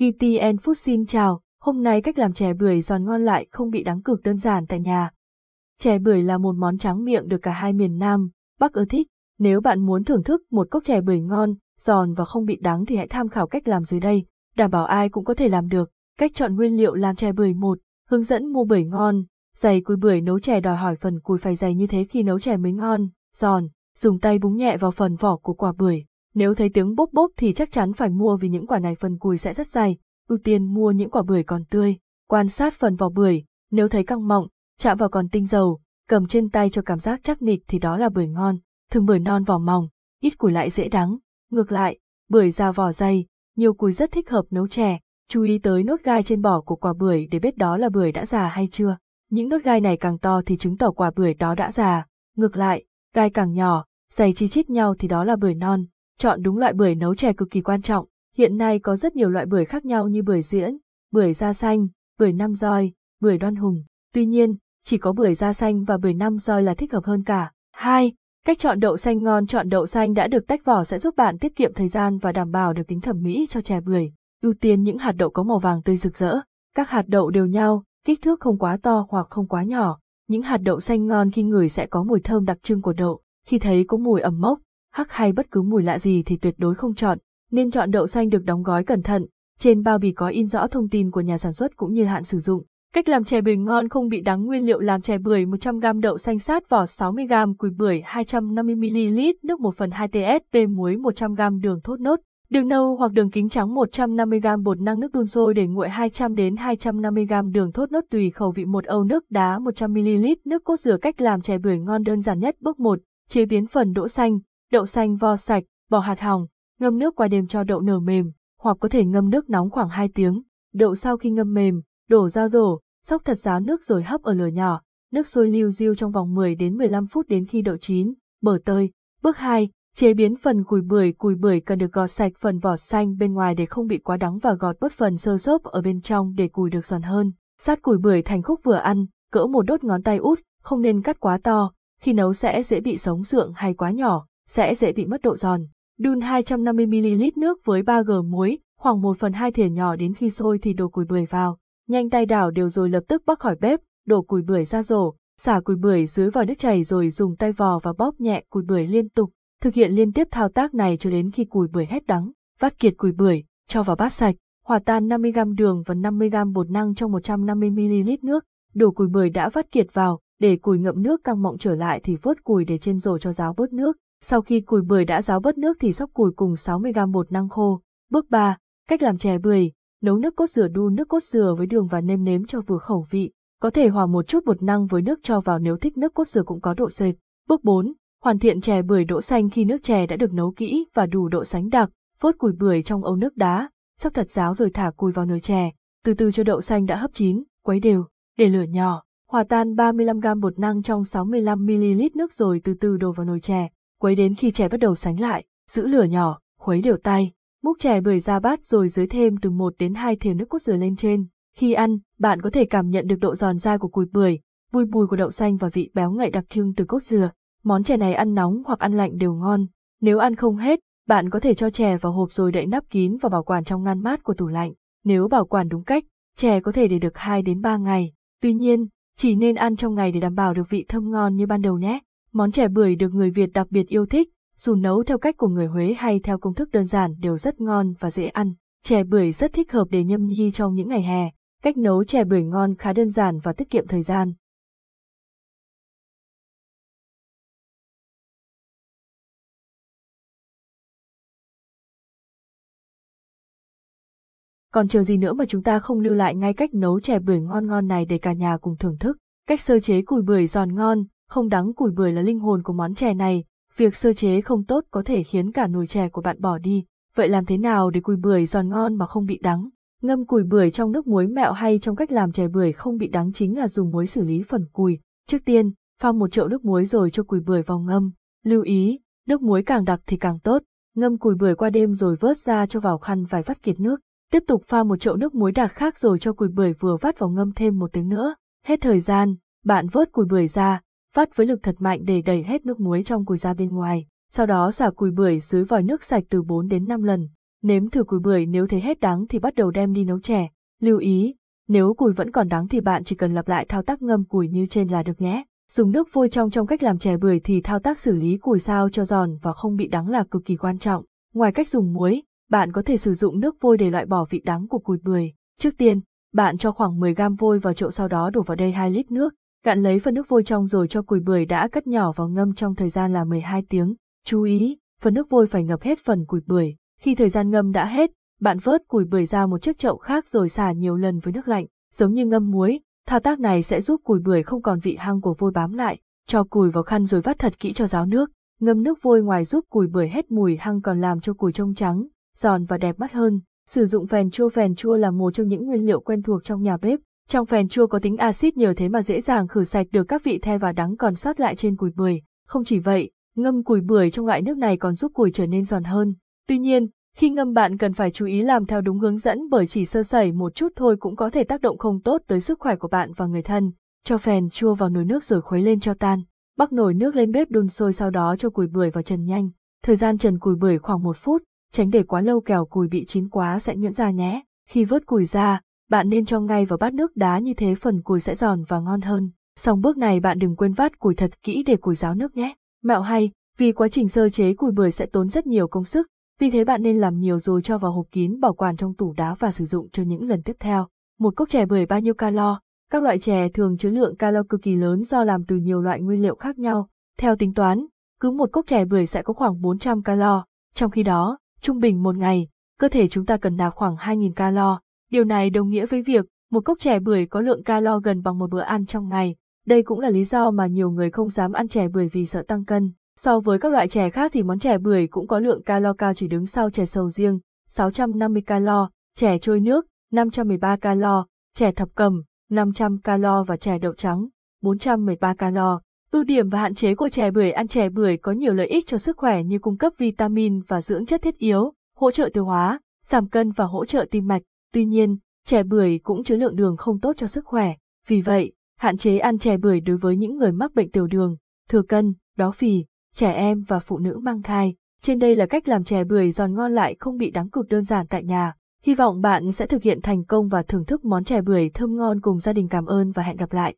GTN Food xin chào, hôm nay cách làm chè bưởi giòn ngon lại không bị đắng cực đơn giản tại nhà. Chè bưởi là một món tráng miệng được cả hai miền Nam, Bắc ưa thích. Nếu bạn muốn thưởng thức một cốc chè bưởi ngon, giòn và không bị đắng thì hãy tham khảo cách làm dưới đây, đảm bảo ai cũng có thể làm được. Cách chọn nguyên liệu làm chè bưởi một. hướng dẫn mua bưởi ngon, dày cùi bưởi nấu chè đòi hỏi phần cùi phải dày như thế khi nấu chè mới ngon, giòn, dùng tay búng nhẹ vào phần vỏ của quả bưởi. Nếu thấy tiếng bốp bốp thì chắc chắn phải mua vì những quả này phần cùi sẽ rất dày, ưu tiên mua những quả bưởi còn tươi. Quan sát phần vỏ bưởi, nếu thấy căng mọng, chạm vào còn tinh dầu, cầm trên tay cho cảm giác chắc nịch thì đó là bưởi ngon. Thường bưởi non vỏ mỏng, ít củi lại dễ đắng. Ngược lại, bưởi già vỏ dày, nhiều củi rất thích hợp nấu chè. Chú ý tới nốt gai trên vỏ của quả bưởi để biết đó là bưởi đã già hay chưa. Những nốt gai này càng to thì chứng tỏ quả bưởi đó đã già. Ngược lại, gai càng nhỏ, dày chi chít nhau thì đó là bưởi non. Chọn đúng loại bưởi nấu chè cực kỳ quan trọng. Hiện nay có rất nhiều loại bưởi khác nhau như bưởi diễn, bưởi da xanh, bưởi năm roi, bưởi đoan hùng. Tuy nhiên, chỉ có bưởi da xanh và bưởi năm roi là thích hợp hơn cả. 2. Cách chọn đậu xanh ngon Chọn đậu xanh đã được tách vỏ sẽ giúp bạn tiết kiệm thời gian và đảm bảo được tính thẩm mỹ cho chè bưởi. Ưu tiên những hạt đậu có màu vàng tươi rực rỡ. Các hạt đậu đều nhau, kích thước không quá to hoặc không quá nhỏ. Những hạt đậu xanh ngon khi ngửi sẽ có mùi thơm đặc trưng của đậu. Khi thấy có mùi ẩm mốc, hắc hay bất cứ mùi lạ gì thì tuyệt đối không chọn. Nên chọn đậu xanh được đóng gói cẩn thận. Trên bao bì có in rõ thông tin của nhà sản xuất cũng như hạn sử dụng. Cách làm chè bưởi ngon không bị đắng nguyên liệu làm chè bưởi 100g đậu xanh sát vỏ 60g cùi bưởi 250ml nước 1 phần 2 tsp muối 100g đường thốt nốt, đường nâu hoặc đường kính trắng 150g bột năng nước đun sôi để nguội 200 đến 250g đường thốt nốt tùy khẩu vị một âu nước đá 100ml nước cốt dừa cách làm chè bưởi ngon đơn giản nhất bước 1, chế biến phần đỗ xanh, đậu xanh vo sạch, bỏ hạt hỏng, ngâm nước qua đêm cho đậu nở mềm, hoặc có thể ngâm nước nóng khoảng 2 tiếng. Đậu sau khi ngâm mềm, đổ ra rổ, sóc thật ráo nước rồi hấp ở lửa nhỏ, nước sôi liu riu trong vòng 10 đến 15 phút đến khi đậu chín, bở tơi. Bước 2, chế biến phần cùi bưởi, cùi bưởi cần được gọt sạch phần vỏ xanh bên ngoài để không bị quá đắng và gọt bớt phần sơ xốp ở bên trong để cùi được giòn hơn. Sát cùi bưởi thành khúc vừa ăn, cỡ một đốt ngón tay út, không nên cắt quá to, khi nấu sẽ dễ bị sống sượng hay quá nhỏ, sẽ dễ bị mất độ giòn. Đun 250ml nước với 3g muối, khoảng 1 phần 2 thìa nhỏ đến khi sôi thì đổ cùi bưởi vào. Nhanh tay đảo đều rồi lập tức bắc khỏi bếp, đổ cùi bưởi ra rổ, xả cùi bưởi dưới vòi nước chảy rồi dùng tay vò và bóp nhẹ cùi bưởi liên tục. Thực hiện liên tiếp thao tác này cho đến khi cùi bưởi hết đắng. Vắt kiệt cùi bưởi, cho vào bát sạch, hòa tan 50g đường và 50g bột năng trong 150ml nước. Đổ cùi bưởi đã vắt kiệt vào, để cùi ngậm nước căng mọng trở lại thì vớt cùi để trên rổ cho ráo bớt nước. Sau khi cùi bưởi đã ráo bớt nước thì xóc cùi cùng 60g bột năng khô. Bước 3. Cách làm chè bưởi. Nấu nước cốt dừa đun nước cốt dừa với đường và nêm nếm cho vừa khẩu vị. Có thể hòa một chút bột năng với nước cho vào nếu thích nước cốt dừa cũng có độ sệt. Bước 4. Hoàn thiện chè bưởi đỗ xanh khi nước chè đã được nấu kỹ và đủ độ sánh đặc, vớt cùi bưởi trong ấu nước đá, sắp thật ráo rồi thả cùi vào nồi chè, từ từ cho đậu xanh đã hấp chín, quấy đều, để lửa nhỏ, hòa tan 35g bột năng trong 65ml nước rồi từ từ đổ vào nồi chè, quấy đến khi chè bắt đầu sánh lại, giữ lửa nhỏ, khuấy đều tay, múc chè bưởi ra bát rồi dưới thêm từ 1 đến 2 thìa nước cốt dừa lên trên. Khi ăn, bạn có thể cảm nhận được độ giòn dai của cùi bưởi, bùi bùi của đậu xanh và vị béo ngậy đặc trưng từ cốt dừa. Món chè này ăn nóng hoặc ăn lạnh đều ngon. Nếu ăn không hết, bạn có thể cho chè vào hộp rồi đậy nắp kín và bảo quản trong ngăn mát của tủ lạnh. Nếu bảo quản đúng cách, chè có thể để được 2 đến 3 ngày. Tuy nhiên, chỉ nên ăn trong ngày để đảm bảo được vị thơm ngon như ban đầu nhé. Món chè bưởi được người Việt đặc biệt yêu thích, dù nấu theo cách của người Huế hay theo công thức đơn giản đều rất ngon và dễ ăn. Chè bưởi rất thích hợp để nhâm nhi trong những ngày hè. Cách nấu chè bưởi ngon khá đơn giản và tiết kiệm thời gian. Còn chờ gì nữa mà chúng ta không lưu lại ngay cách nấu chè bưởi ngon ngon này để cả nhà cùng thưởng thức. Cách sơ chế cùi bưởi giòn ngon, không đắng củi bưởi là linh hồn của món chè này, việc sơ chế không tốt có thể khiến cả nồi chè của bạn bỏ đi. Vậy làm thế nào để củi bưởi giòn ngon mà không bị đắng? Ngâm củi bưởi trong nước muối mẹo hay trong cách làm chè bưởi không bị đắng chính là dùng muối xử lý phần cùi. Trước tiên, pha một chậu nước muối rồi cho củi bưởi vào ngâm. Lưu ý, nước muối càng đặc thì càng tốt. Ngâm củi bưởi qua đêm rồi vớt ra cho vào khăn vài vắt kiệt nước. Tiếp tục pha một chậu nước muối đặc khác rồi cho củi bưởi vừa vắt vào ngâm thêm một tiếng nữa. Hết thời gian, bạn vớt củi bưởi ra, vắt với lực thật mạnh để đẩy hết nước muối trong cùi ra bên ngoài. Sau đó xả cùi bưởi dưới vòi nước sạch từ 4 đến 5 lần. Nếm thử cùi bưởi nếu thấy hết đắng thì bắt đầu đem đi nấu chè. Lưu ý, nếu cùi vẫn còn đắng thì bạn chỉ cần lặp lại thao tác ngâm cùi như trên là được nhé. Dùng nước vôi trong trong cách làm chè bưởi thì thao tác xử lý cùi sao cho giòn và không bị đắng là cực kỳ quan trọng. Ngoài cách dùng muối, bạn có thể sử dụng nước vôi để loại bỏ vị đắng của cùi bưởi. Trước tiên, bạn cho khoảng 10 gam vôi vào chậu sau đó đổ vào đây 2 lít nước, cạn lấy phần nước vôi trong rồi cho cùi bưởi đã cắt nhỏ vào ngâm trong thời gian là 12 tiếng. Chú ý, phần nước vôi phải ngập hết phần cùi bưởi. Khi thời gian ngâm đã hết, bạn vớt cùi bưởi ra một chiếc chậu khác rồi xả nhiều lần với nước lạnh, giống như ngâm muối. Thao tác này sẽ giúp cùi bưởi không còn vị hăng của vôi bám lại. Cho cùi vào khăn rồi vắt thật kỹ cho ráo nước. Ngâm nước vôi ngoài giúp cùi bưởi hết mùi hăng còn làm cho cùi trông trắng, giòn và đẹp mắt hơn. Sử dụng phèn chua Phèn chua là một trong những nguyên liệu quen thuộc trong nhà bếp. Trong phèn chua có tính axit nhờ thế mà dễ dàng khử sạch được các vị the và đắng còn sót lại trên cùi bưởi. Không chỉ vậy, ngâm cùi bưởi trong loại nước này còn giúp cùi trở nên giòn hơn. Tuy nhiên, khi ngâm bạn cần phải chú ý làm theo đúng hướng dẫn bởi chỉ sơ sẩy một chút thôi cũng có thể tác động không tốt tới sức khỏe của bạn và người thân. Cho phèn chua vào nồi nước rồi khuấy lên cho tan. Bắc nồi nước lên bếp đun sôi sau đó cho cùi bưởi vào trần nhanh. Thời gian trần cùi bưởi khoảng một phút, tránh để quá lâu kẻo cùi bị chín quá sẽ nhuyễn ra nhé. Khi vớt cùi ra, bạn nên cho ngay vào bát nước đá như thế phần cùi sẽ giòn và ngon hơn. Xong bước này bạn đừng quên vắt cùi thật kỹ để cùi ráo nước nhé. Mẹo hay, vì quá trình sơ chế cùi bưởi sẽ tốn rất nhiều công sức, vì thế bạn nên làm nhiều rồi cho vào hộp kín bảo quản trong tủ đá và sử dụng cho những lần tiếp theo. Một cốc chè bưởi bao nhiêu calo? Các loại chè thường chứa lượng calo cực kỳ lớn do làm từ nhiều loại nguyên liệu khác nhau. Theo tính toán, cứ một cốc chè bưởi sẽ có khoảng 400 calo. Trong khi đó, trung bình một ngày, cơ thể chúng ta cần nạp khoảng 2.000 calo. Điều này đồng nghĩa với việc một cốc chè bưởi có lượng calo gần bằng một bữa ăn trong ngày. Đây cũng là lý do mà nhiều người không dám ăn chè bưởi vì sợ tăng cân. So với các loại chè khác thì món chè bưởi cũng có lượng calo cao chỉ đứng sau chè sầu riêng, 650 calo, chè trôi nước, 513 calo, chè thập cầm, 500 calo và chè đậu trắng, 413 calo. Ưu điểm và hạn chế của chè bưởi ăn chè bưởi có nhiều lợi ích cho sức khỏe như cung cấp vitamin và dưỡng chất thiết yếu, hỗ trợ tiêu hóa, giảm cân và hỗ trợ tim mạch. Tuy nhiên, chè bưởi cũng chứa lượng đường không tốt cho sức khỏe. Vì vậy, hạn chế ăn chè bưởi đối với những người mắc bệnh tiểu đường, thừa cân, béo phì, trẻ em và phụ nữ mang thai. Trên đây là cách làm chè bưởi giòn ngon lại không bị đắng cực đơn giản tại nhà. Hy vọng bạn sẽ thực hiện thành công và thưởng thức món chè bưởi thơm ngon cùng gia đình cảm ơn và hẹn gặp lại.